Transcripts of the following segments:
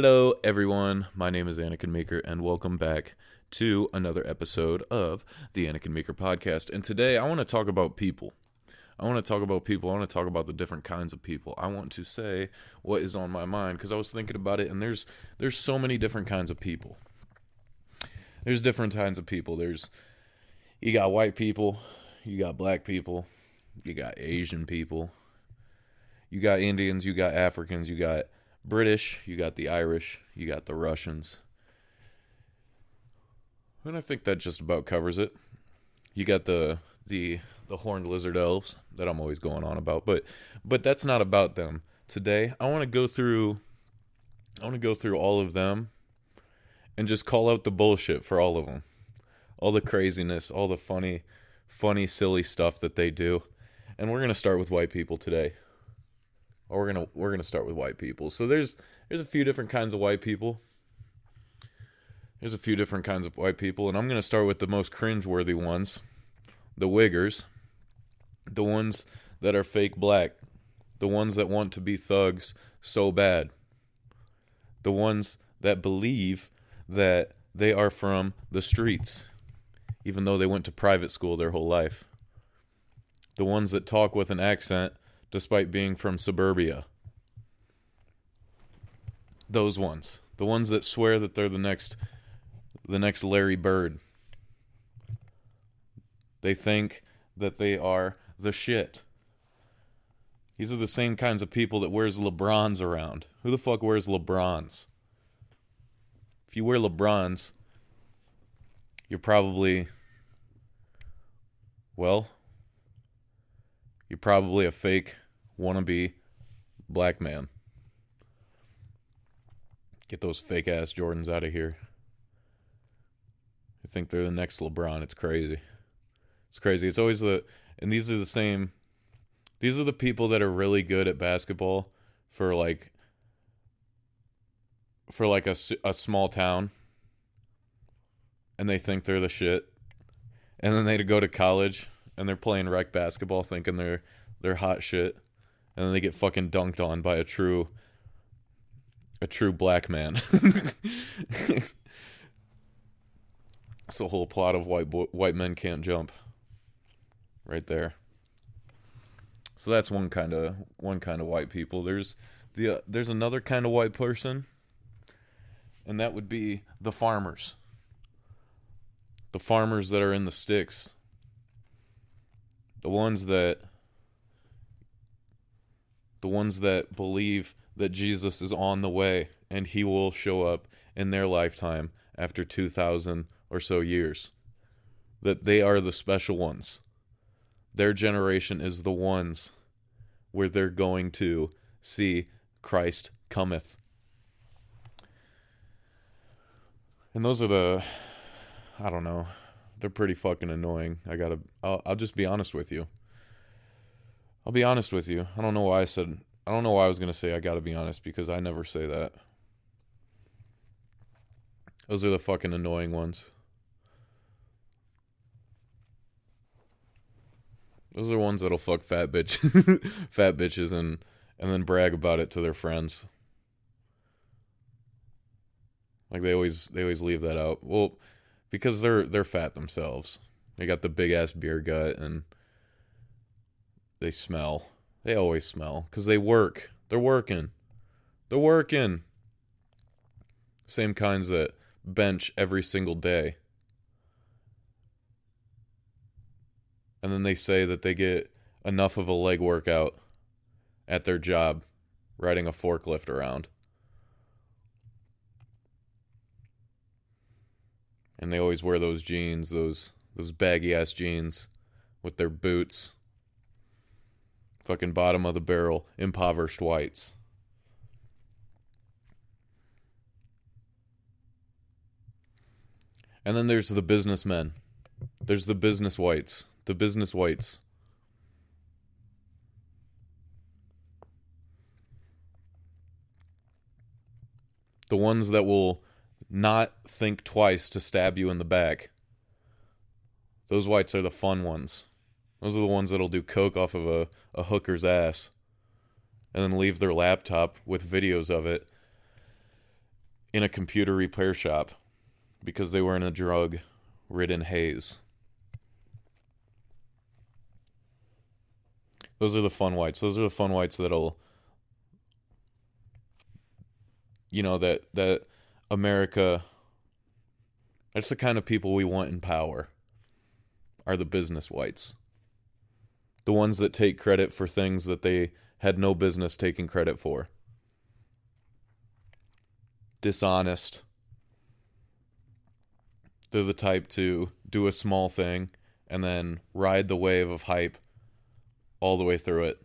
Hello, everyone. My name is Anikin Meeker, and welcome back to another episode of the Anikin Meeker podcast. And today I want to talk about people. I want to talk about people. I want to talk about the different kinds of people. I want to say what is on my mind because I was thinking about it, and there's there's so many different kinds of people. There's different kinds of people. There's you got white people, you got black people, you got Asian people, you got Indians, you got Africans, you got British, you got the Irish, you got the Russians. And I think that just about covers it. You got the the the horned lizard elves that I'm always going on about, but but that's not about them. Today, I want to go through I want to go through all of them and just call out the bullshit for all of them. All the craziness, all the funny funny silly stuff that they do. And we're going to start with white people today we're gonna we're gonna start with white people. So there's there's a few different kinds of white people. There's a few different kinds of white people, and I'm gonna start with the most cringeworthy ones, the wiggers, the ones that are fake black, the ones that want to be thugs so bad, the ones that believe that they are from the streets, even though they went to private school their whole life. The ones that talk with an accent despite being from suburbia. Those ones. The ones that swear that they're the next the next Larry Bird. They think that they are the shit. These are the same kinds of people that wears LeBrons around. Who the fuck wears LeBrons? If you wear LeBrons, you're probably well, you're probably a fake wannabe black man. Get those fake ass Jordans out of here. I think they're the next LeBron. It's crazy. It's crazy. It's always the and these are the same these are the people that are really good at basketball for like for like a, a small town and they think they're the shit and then they go to college and they're playing rec basketball thinking they're they're hot shit, and then they get fucking dunked on by a true a true black man. it's a whole plot of white bo- white men can't jump. Right there. So that's one kind of one kind of white people. There's the uh, there's another kind of white person, and that would be the farmers. The farmers that are in the sticks the ones that the ones that believe that Jesus is on the way and he will show up in their lifetime after 2000 or so years that they are the special ones. Their generation is the ones where they're going to see Christ cometh. And those are the I don't know they're pretty fucking annoying. I gotta. I'll, I'll just be honest with you. I'll be honest with you. I don't know why I said. I don't know why I was gonna say I gotta be honest because I never say that. Those are the fucking annoying ones. Those are ones that'll fuck fat bitch, fat bitches, and and then brag about it to their friends. Like they always they always leave that out. Well, because they're they're fat themselves. They got the big ass beer gut and they smell. They always smell cuz they work. They're working. They're working. Same kinds that bench every single day. And then they say that they get enough of a leg workout at their job riding a forklift around. And they always wear those jeans, those those baggy ass jeans with their boots. Fucking bottom of the barrel, impoverished whites. And then there's the businessmen. There's the business whites. The business whites. The ones that will not think twice to stab you in the back. Those whites are the fun ones. Those are the ones that'll do coke off of a, a hooker's ass and then leave their laptop with videos of it in a computer repair shop because they were in a drug ridden haze. Those are the fun whites. Those are the fun whites that'll you know that that America that's the kind of people we want in power. Are the business whites. The ones that take credit for things that they had no business taking credit for. Dishonest. They're the type to do a small thing and then ride the wave of hype all the way through it,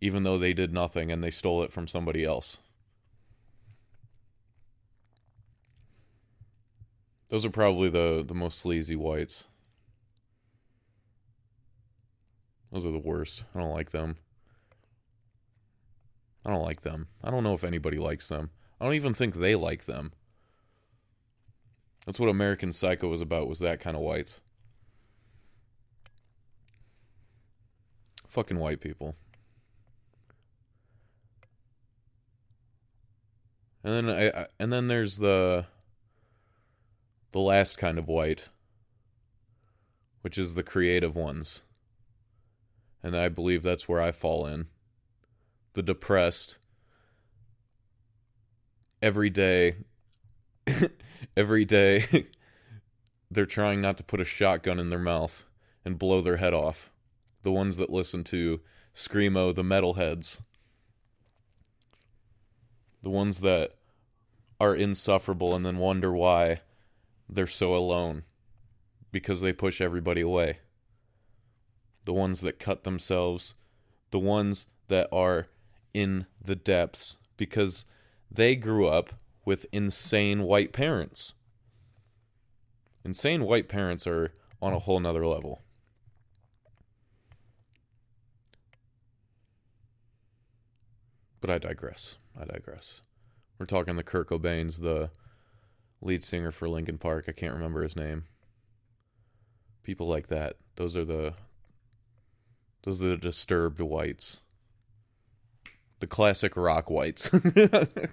even though they did nothing and they stole it from somebody else. Those are probably the, the most sleazy whites. Those are the worst. I don't like them. I don't like them. I don't know if anybody likes them. I don't even think they like them. That's what American Psycho was about, was that kind of whites. Fucking white people. And then I, I and then there's the the last kind of white, which is the creative ones. And I believe that's where I fall in. The depressed every day every day they're trying not to put a shotgun in their mouth and blow their head off. The ones that listen to Screamo, the metalheads. The ones that are insufferable and then wonder why they're so alone because they push everybody away. The ones that cut themselves, the ones that are in the depths because they grew up with insane white parents. Insane white parents are on a whole nother level. But I digress. I digress. We're talking the Kurt Cobains, the lead singer for Linkin Park. I can't remember his name. People like that. Those are the those are the disturbed whites. The classic rock whites. the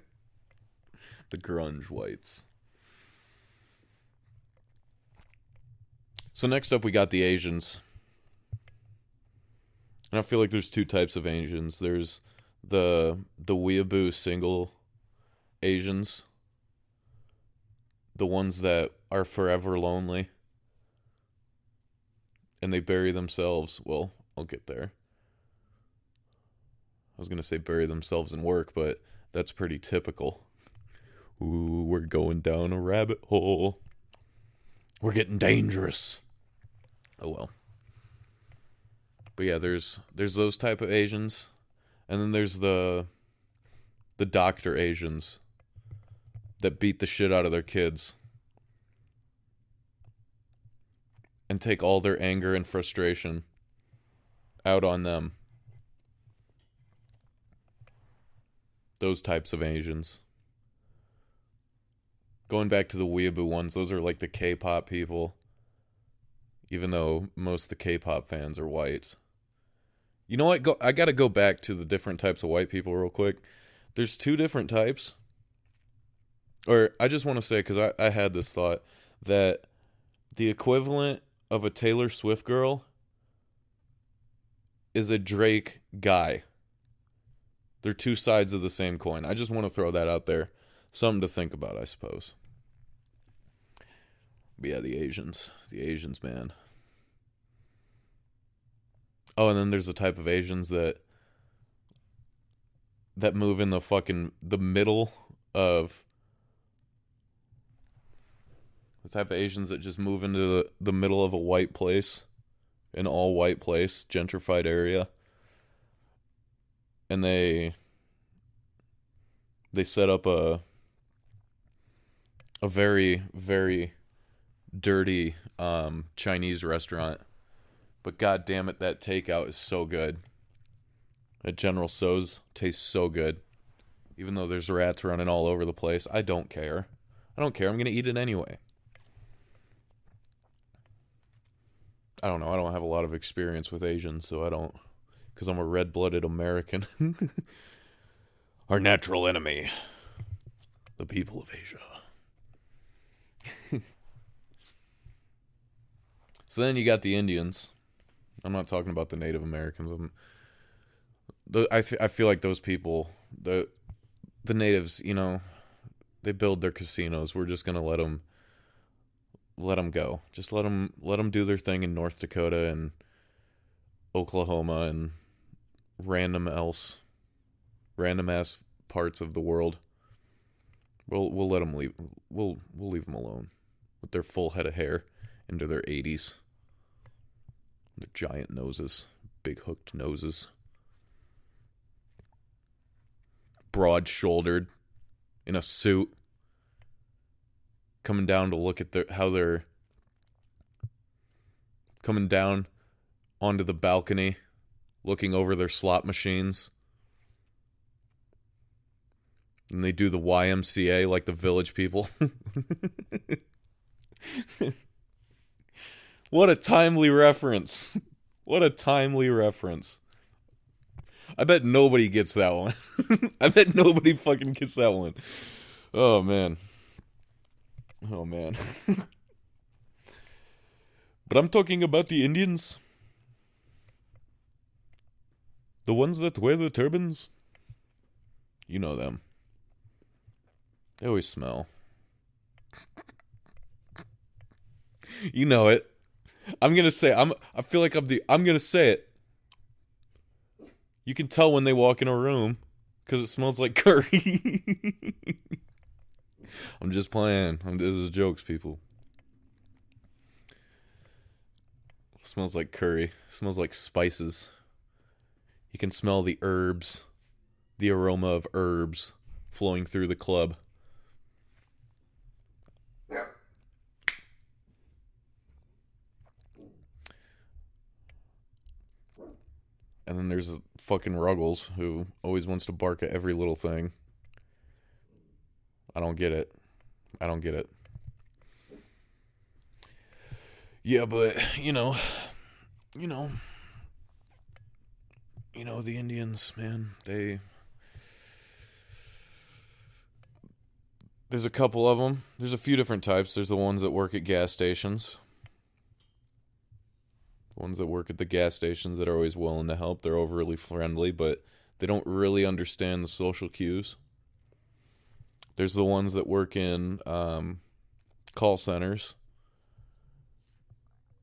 grunge whites. So next up we got the Asians. And I feel like there's two types of Asians. There's the the weeaboo single Asians. The ones that are forever lonely. And they bury themselves. Well, I'll get there. I was going to say bury themselves in work, but that's pretty typical. Ooh, we're going down a rabbit hole. We're getting dangerous. Oh well. But yeah, there's there's those type of Asians, and then there's the the doctor Asians that beat the shit out of their kids and take all their anger and frustration out on them. Those types of Asians going back to the weeaboo ones, those are like the K-pop people. Even though most of the K-pop fans are white. You know what? Go I got to go back to the different types of white people real quick. There's two different types. Or I just want to say cuz I I had this thought that the equivalent of a Taylor Swift girl is a Drake guy. They're two sides of the same coin. I just want to throw that out there something to think about, I suppose. But yeah, the Asians. The Asians, man. Oh, and then there's the type of Asians that that move in the fucking the middle of the type of Asians that just move into the, the middle of a white place, an all white place, gentrified area. And they they set up a a very very dirty um, Chinese restaurant, but god damn it, that takeout is so good. At General Tso's tastes so good, even though there's rats running all over the place. I don't care. I don't care. I'm gonna eat it anyway. I don't know. I don't have a lot of experience with Asians, so I don't, because I'm a red-blooded American. Our natural enemy. the people of Asia. so then you got the Indians. I'm not talking about the Native Americans. I'm, the, I th- I feel like those people, the the natives, you know, they build their casinos. We're just gonna let them let them go. Just let them let them do their thing in North Dakota and Oklahoma and random else, random ass parts of the world. We'll we'll let them leave. We'll we'll leave them alone with their full head of hair into their 80s. Their giant noses, big hooked noses. Broad shouldered in a suit coming down to look at their how they're coming down onto the balcony looking over their slot machines and they do the YMCA like the village people. what a timely reference. What a timely reference. I bet nobody gets that one. I bet nobody fucking gets that one. Oh man. Oh man. but I'm talking about the Indians. The ones that wear the turbans. You know them. They always smell. you know it. I'm gonna say I'm I feel like I'm the I'm gonna say it. You can tell when they walk in a room because it smells like curry. I'm just playing. I'm, this is jokes, people. It smells like curry. It smells like spices. You can smell the herbs, the aroma of herbs flowing through the club. And then there's fucking Ruggles who always wants to bark at every little thing. I don't get it. I don't get it. Yeah, but you know, you know, you know the Indians, man. They there's a couple of them. There's a few different types. There's the ones that work at gas stations. The ones that work at the gas stations that are always willing to help. They're overly friendly, but they don't really understand the social cues. There's the ones that work in um, call centers.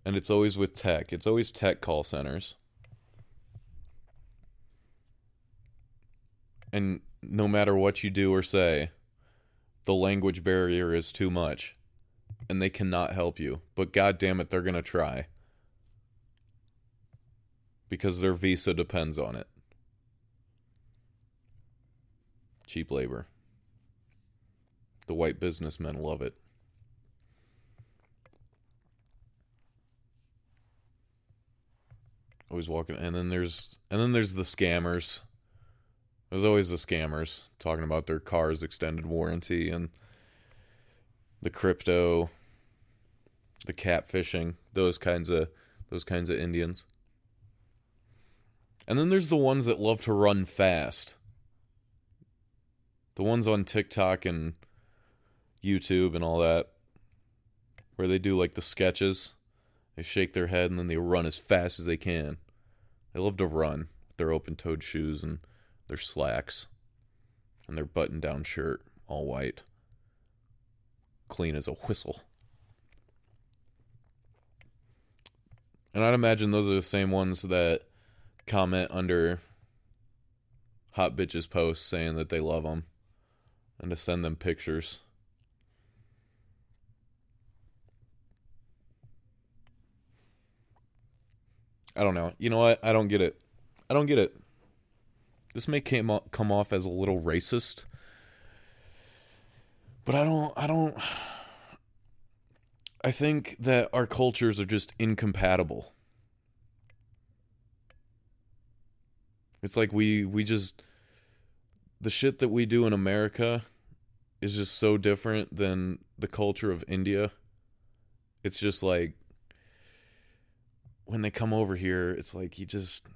And it's always with tech. It's always tech call centers. And no matter what you do or say, the language barrier is too much. And they cannot help you. But god damn it, they're to try. Because their visa depends on it. Cheap labor. The white businessmen love it. Always walking, and then there's and then there's the scammers. There's always the scammers talking about their car's extended warranty and the crypto, the catfishing, those kinds of those kinds of Indians. And then there's the ones that love to run fast. The ones on TikTok and YouTube and all that, where they do like the sketches. They shake their head and then they run as fast as they can. They love to run with their open toed shoes and their slacks and their button down shirt, all white, clean as a whistle. And I'd imagine those are the same ones that comment under hot bitches posts saying that they love them and to send them pictures. I don't know. You know what? I don't get it. I don't get it. This may came come off as a little racist, but I don't. I don't. I think that our cultures are just incompatible. It's like we we just the shit that we do in America is just so different than the culture of India. It's just like when they come over here, it's like you just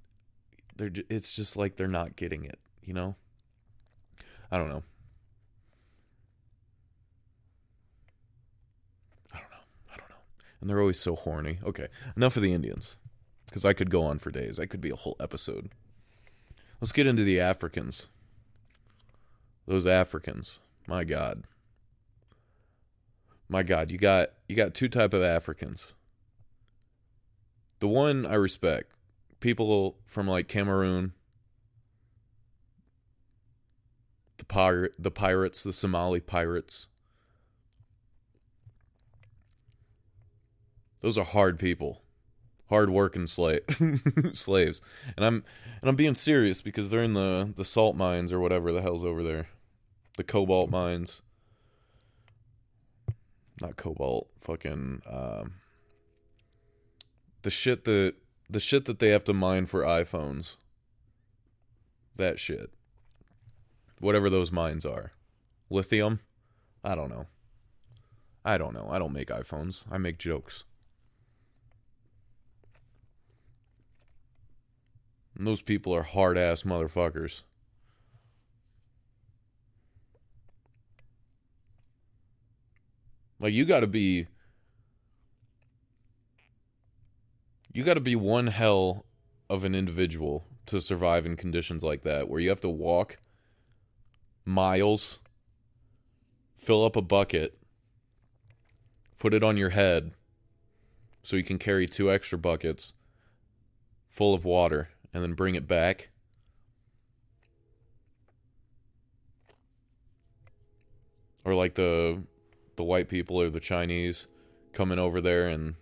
they're it's just like they're not getting it, you know? I don't know. I don't know. I don't know. And they're always so horny. Okay, enough of the Indians cuz I could go on for days. I could be a whole episode. Let's get into the Africans. Those Africans. My god. My god, you got you got two type of Africans the one I respect, people from like Cameroon, the pirate, the pirates, the Somali pirates. Those are hard people, hard working slave slaves, and I'm and I'm being serious because they're in the the salt mines or whatever the hell's over there, the cobalt mines. Not cobalt, fucking um, the shit that the shit that they have to mine for iPhones. That shit. Whatever those mines are. Lithium? I don't know. I don't know. I don't make iPhones. I make jokes. And those people are hard ass motherfuckers. Like you got to be you got to be one hell of an individual to survive in conditions like that where you have to walk miles fill up a bucket put it on your head so you can carry two extra buckets full of water and then bring it back. Or like the the white people or the Chinese coming over there and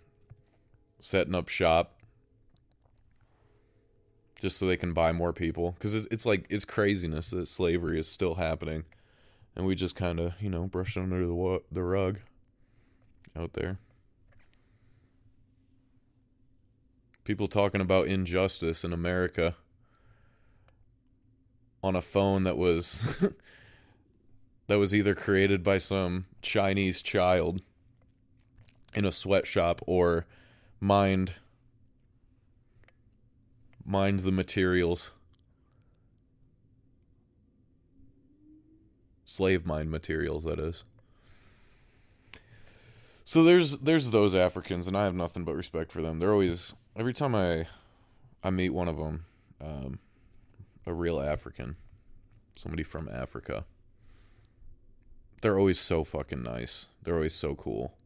setting up shop just so they can buy more people. Because it's, it's like it's craziness that slavery is still happening. And we just kind of you know brush it under the the rug out there. People talking about injustice in america on a phone that was that was either created by some chinese child in a sweatshop or mined mined the materials. Slave mine materials that is. So there's there's those africans and i have nothing but respect for them. They're always every time i i meet one of them um, a real african somebody from africa they're always so fucking nice. They're always so cool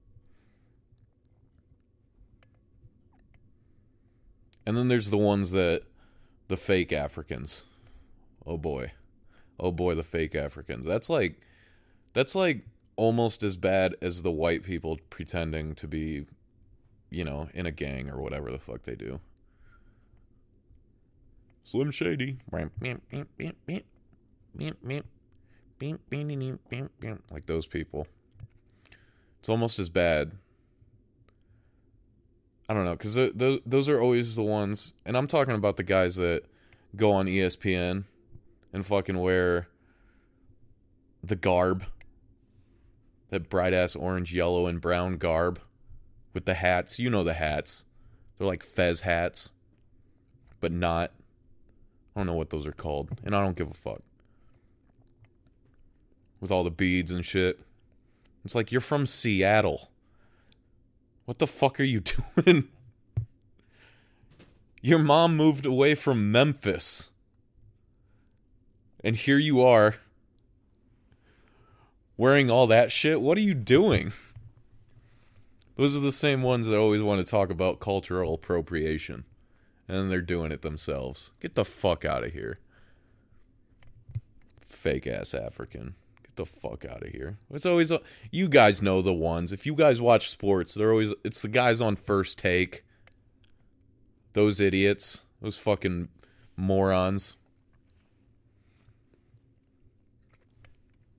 And then there's the ones that the fake Africans. Oh boy. Oh boy, the fake Africans. That's like that's like almost as bad as the white people pretending to be you know, in a gang or whatever the fuck they do. Slim Shady. Like those people. It's almost as bad I don't know because th- those are always the ones, and I'm talking about the guys that go on ESPN and fucking wear the garb, that bright ass orange, yellow, and brown garb with the hats. You know the hats. They're like fez hats, but not. I don't know what those are called, and I don't give a fuck. With all the beads and shit. It's like you're from Seattle. What the fuck are you doing? Your mom moved away from Memphis. And here you are wearing all that shit. What are you doing? Those are the same ones that always want to talk about cultural appropriation. And they're doing it themselves. Get the fuck out of here. Fake ass African. Get the fuck out of here. It's always you guys know the ones. If you guys watch sports, they're always it's the guys on first take. Those idiots, those fucking morons.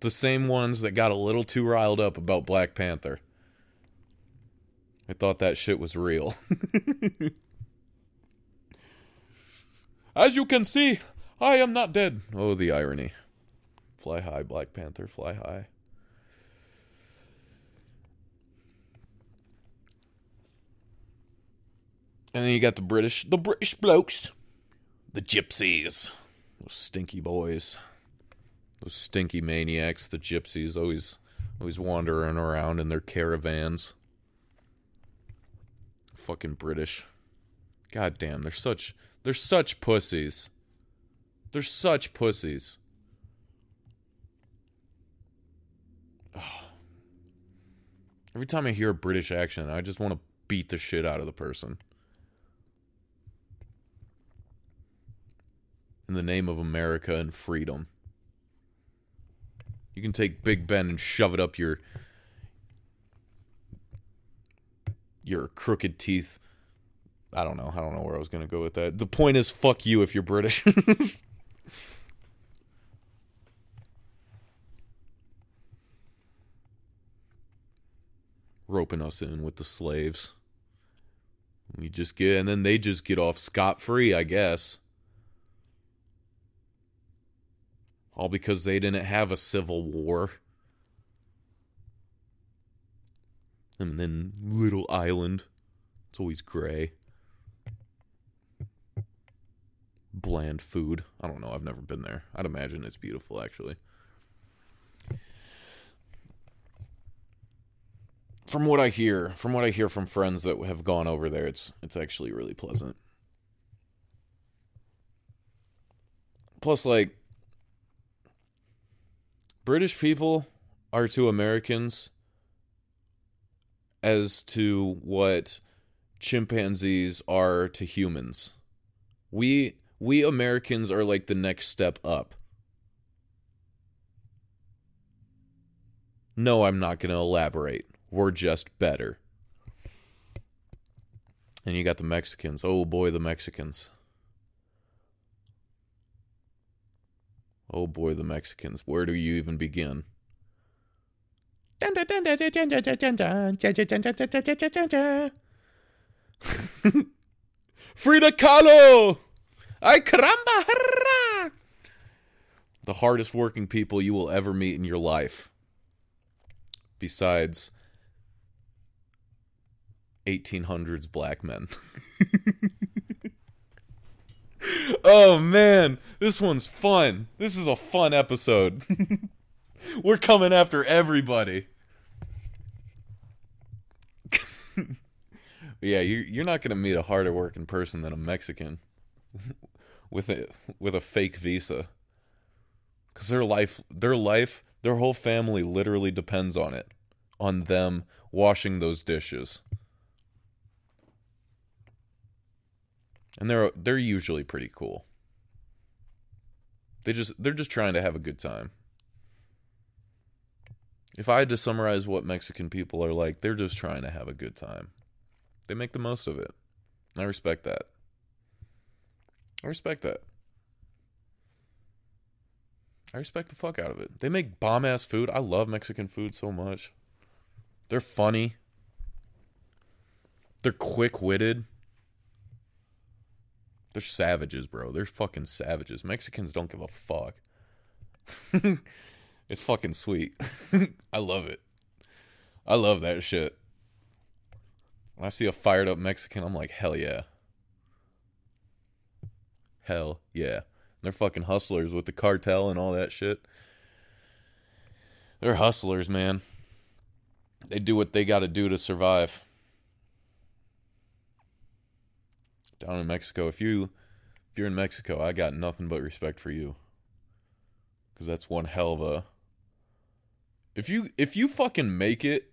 The same ones that got a little too riled up about Black Panther. I thought that shit was real. As you can see, I am not dead. Oh, the irony. Fly high, Black Panther, fly high. And then you got the British, the British blokes, the gypsies, those stinky boys, those stinky maniacs, the gypsies, always, always wandering around in their caravans. Fucking British. God damn, they're such they're such pussies. They're such pussies. Oh. Every time I hear a British accent, I just want to beat the shit out of the person. In the name of America and freedom. You can take Big Ben and shove it up your your crooked teeth. I don't know. I don't know where I was going to go with that. The point is fuck you if you're British. roping us in with the slaves. We just get, and then they just get off scot free, I guess. All because they didn't have a civil war. And then Little Island. It's always gray. Bland food. I don't know. I've never been there. I'd imagine it's beautiful, actually. From what I hear, from what I hear from friends that have gone over there, it's it's actually really pleasant. Plus, like British people are to Americans as to what chimpanzees are to humans. We we Americans are like the next step up. No, I'm not going to elaborate. We're just better. And you got the Mexicans. Oh boy, the Mexicans. Oh boy, the Mexicans. Where do you even begin? Frida Kahlo! Ay caramba! The hardest working people you will ever meet in your life. Besides 1800s black men. oh man, this one's fun. This is a fun episode. We're coming after everybody. yeah, you're you're not gonna meet a harder working person than a Mexican with a with a fake visa, because their life, their life, their whole family literally depends on it, on them washing those dishes. And they're they're usually pretty cool. They just they're just trying to have a good time. If I had to summarize what Mexican people are like, they're just trying to have a good time. They make the most of it. I respect that. I respect that. I respect the fuck out of it. They make bomb ass food. I love Mexican food so much. They're funny. They're quick witted. They're savages, bro. They're fucking savages. Mexicans don't give a fuck. it's fucking sweet. I love it. I love that shit. When I see a fired up Mexican, I'm like, hell yeah. Hell yeah. They're fucking hustlers with the cartel and all that shit. They're hustlers, man. They do what they got to do to survive. Down in Mexico. If you if you're in Mexico, I got nothing but respect for you. Cuz that's one hell of a If you if you fucking make it,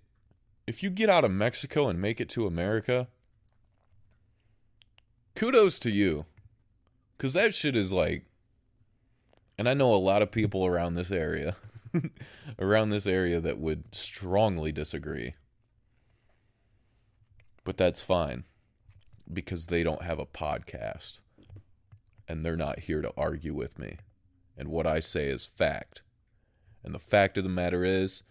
if you get out of Mexico and make it to America, kudos to you. Cuz that shit is like and I know a lot of people around this area around this area that would strongly disagree. But that's fine because they don't have a podcast and they're not here to argue with me. And what I say is fact. And the fact of the matter is,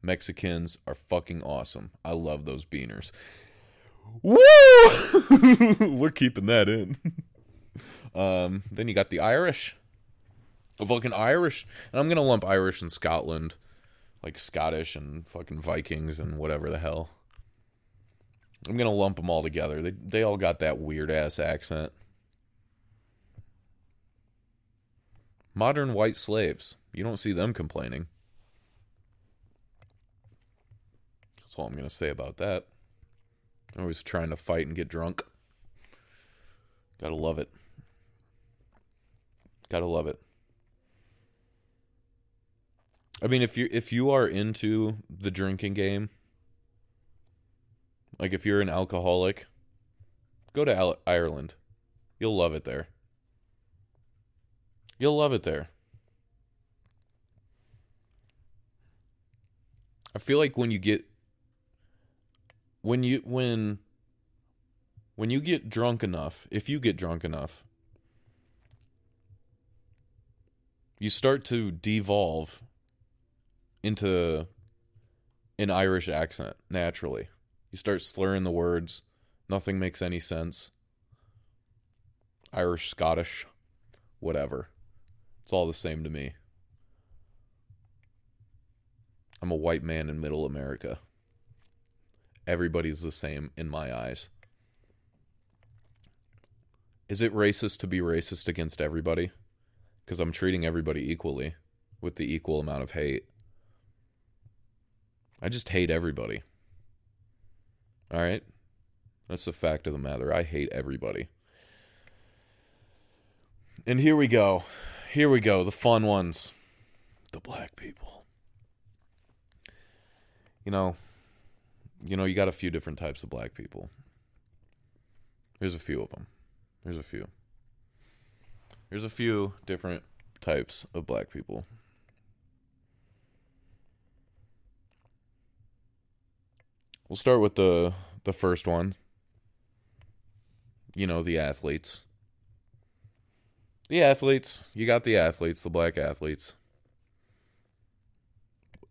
Mexicans are fucking awesome. I love those beaners. Woo! We're keeping that in. um, then you got the Irish. The fucking Irish. And I'm going to lump Irish and Scotland. Like Scottish and fucking Vikings and whatever the hell. I'm gonna lump them all together. They they all got that weird ass accent. Modern white slaves. You don't see them complaining. That's all I'm gonna say about that. Always trying to fight and get drunk. Gotta love it. Gotta love it. I mean, if you if you are into the drinking game, like if you're an alcoholic, go to Al- Ireland. You'll love it there. You'll love it there. I feel like when you get when you when when you get drunk enough, if you get drunk enough, you start to devolve into an Irish accent naturally. You start slurring the words. Nothing makes any sense. Irish, Scottish, whatever. It's all the same to me. I'm a white man in middle America. Everybody's the same in my eyes. Is it racist to be racist against everybody? Because I'm treating everybody equally with the equal amount of hate. I just hate everybody. All right? That's the fact of the matter. I hate everybody. And here we go. Here we go. The fun ones. The black people. You know, you know, you got a few different types of black people. There's a few of them. There's a few. There's a few different types of black people. We'll start with the the first one. You know, the athletes. The athletes, you got the athletes, the black athletes.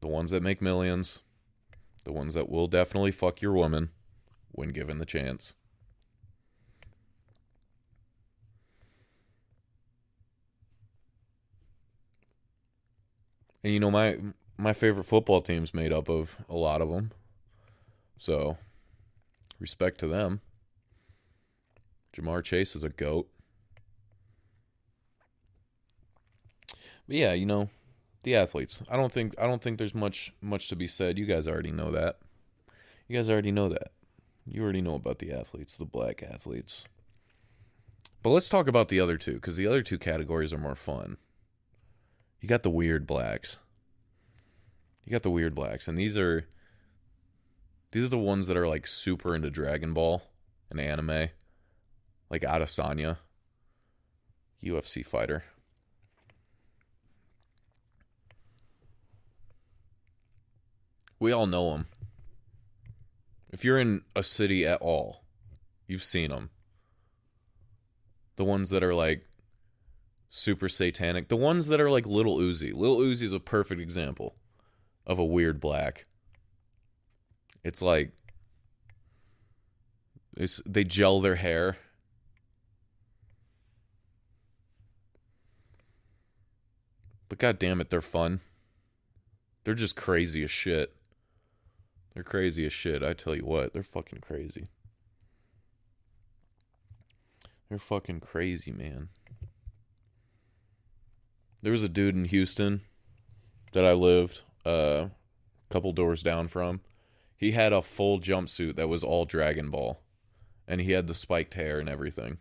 The ones that make millions, the ones that will definitely fuck your woman when given the chance. And you know my my favorite football team's made up of a lot of them. So, respect to them. Ja'Marr Chase is a goat. But yeah, you know, the athletes. I don't think I don't think there's much much to be said. You guys already know that. You guys already know that. You already know about the athletes, the black athletes. But let's talk about the other two cuz the other two categories are more fun. You got the weird blacks. You got the weird blacks and these are these are the ones that are like super into Dragon Ball and anime. Like Adesanya, UFC fighter. We all know them. If you're in a city at all, you've seen them. The ones that are like super satanic. The ones that are like Little Uzi. Little Uzi is a perfect example of a weird black. It's like it's, they gel their hair. But god damn it, they're fun. They're just crazy as shit. They're crazy as shit. I tell you what, they're fucking crazy. They're fucking crazy, man. There was a dude in Houston that I lived uh, a couple doors down from. He had a full jumpsuit that was all Dragon Ball, and he had the spiked hair and everything.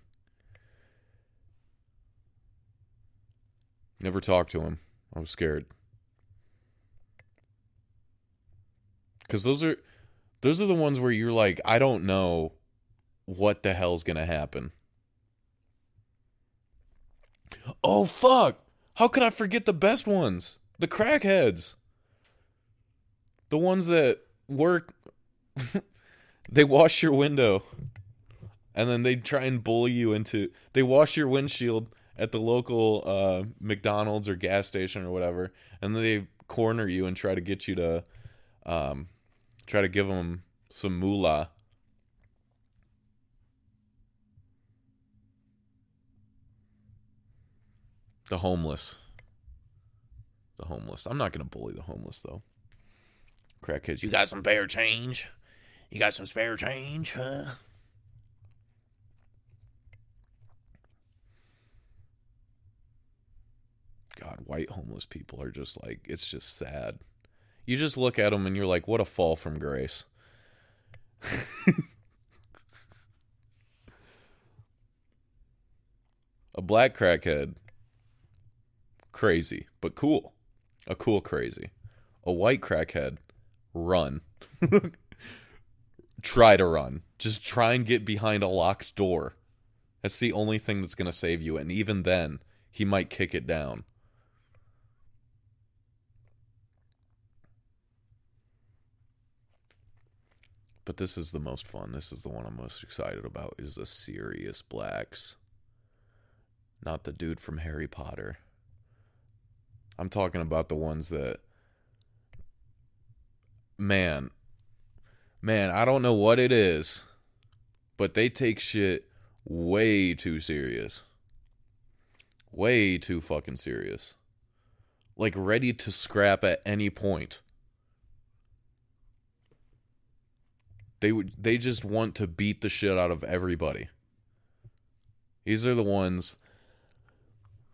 Never talked to him. I was scared. Cuz those are those are the ones where you're like I don't know what the hell's going to happen. Oh fuck. How could I forget the best ones? The crackheads. The ones that work they wash your window and then they try and bully you into they wash your windshield at the local uh, McDonald's or gas station or whatever and then they corner you and try to get you to um, try to give them some moolah. The homeless. The homeless. I'm not going to bully the homeless though Crackheads, you got some spare change? You got some spare change, huh? God, white homeless people are just like, it's just sad. You just look at them and you're like, what a fall from grace. a black crackhead, crazy, but cool. A cool crazy. A white crackhead, run. try to run. Just try and get behind a locked door. That's the only thing that's going to save you. And even then, he might kick it down. But this is the most fun. This is the one I'm most excited about is the Sirius Blacks. Not the dude from Harry Potter. I'm talking about the ones that man man, I don't know what it is, but they take shit way too serious. Way too fucking serious. Like ready to scrap at any point. They would they just want to beat the shit out of everybody. These are the ones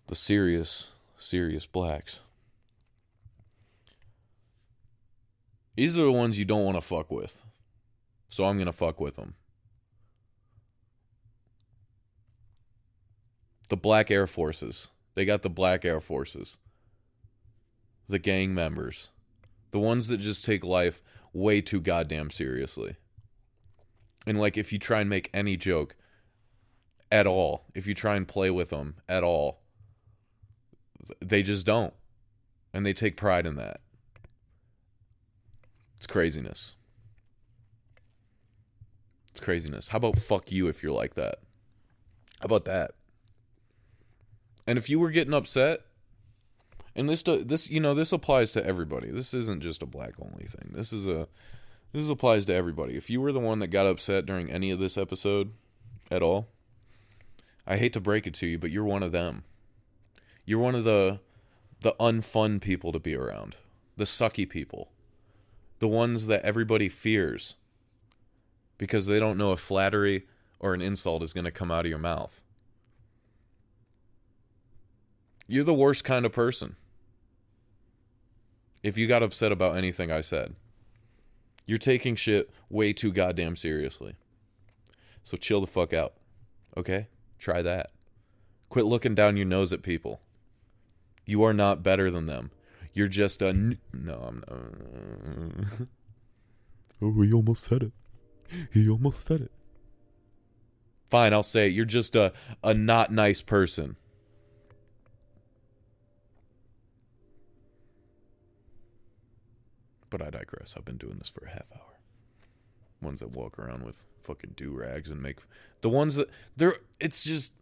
the serious serious blacks. These are the ones you don't want to fuck with. So I'm going to fuck with them. The Black Air Forces. They got the Black Air Forces. The gang members. The ones that just take life way too goddamn seriously. And like if you try and make any joke at all, if you try and play with them at all, they just don't. And they take pride in that. It's craziness. It's craziness. How about fuck you if you're like that? How about that? And if you were getting upset, and this this you know this applies to everybody. This isn't just a black only thing. This is a this applies to everybody. If you were the one that got upset during any of this episode at all, I hate to break it to you, but you're one of them. You're one of the the unfun people to be around. The sucky people. The ones that everybody fears because they don't know if flattery or an insult is going to come out of your mouth. You're the worst kind of person. If you got upset about anything I said. You're taking shit way too goddamn seriously. So chill the fuck out. Okay? Try that. Quit looking down your nose at people. You are not better than them. You're just a n- no. I'm not. oh, he almost said it. He almost said it. Fine, I'll say it. You're just a a not nice person. But I digress. I've been doing this for a half hour. Ones that walk around with fucking do rags and make the ones that they're it's just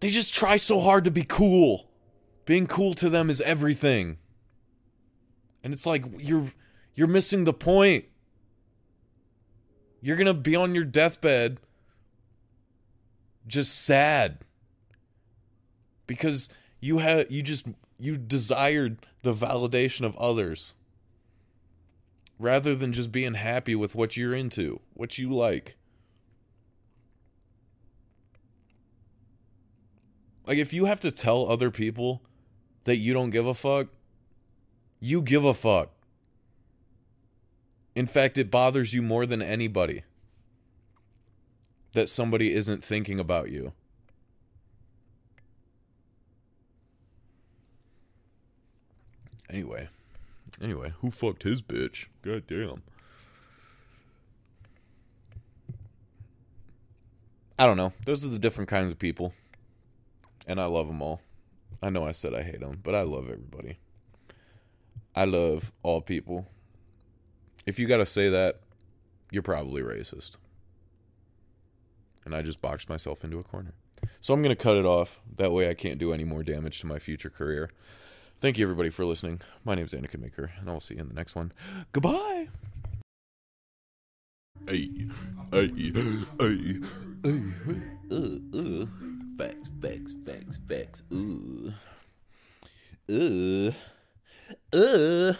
they just try so hard to be cool. Being cool to them is everything. And it's like you're you're missing the point. You're going to be on your deathbed just sad because you had you just you desired the validation of others rather than just being happy with what you're into, what you like. Like, if you have to tell other people that you don't give a fuck, you give a fuck. In fact, it bothers you more than anybody that somebody isn't thinking about you. Anyway, Anyway, who fucked his bitch? God damn. I don't know. Those are the different kinds of people. And I love them all. I know I said I hate them, but I love everybody. I love all people. If you got to say that, you're probably racist. And I just boxed myself into a corner. So I'm going to cut it off. That way I can't do any more damage to my future career. Thank you, everybody, for listening. My name is Anikin Meeker, and I will see you in the next one. Goodbye. Hey, hey, hey, hey, uh, uh, facts, facts, facts, facts, uh, uh, uh.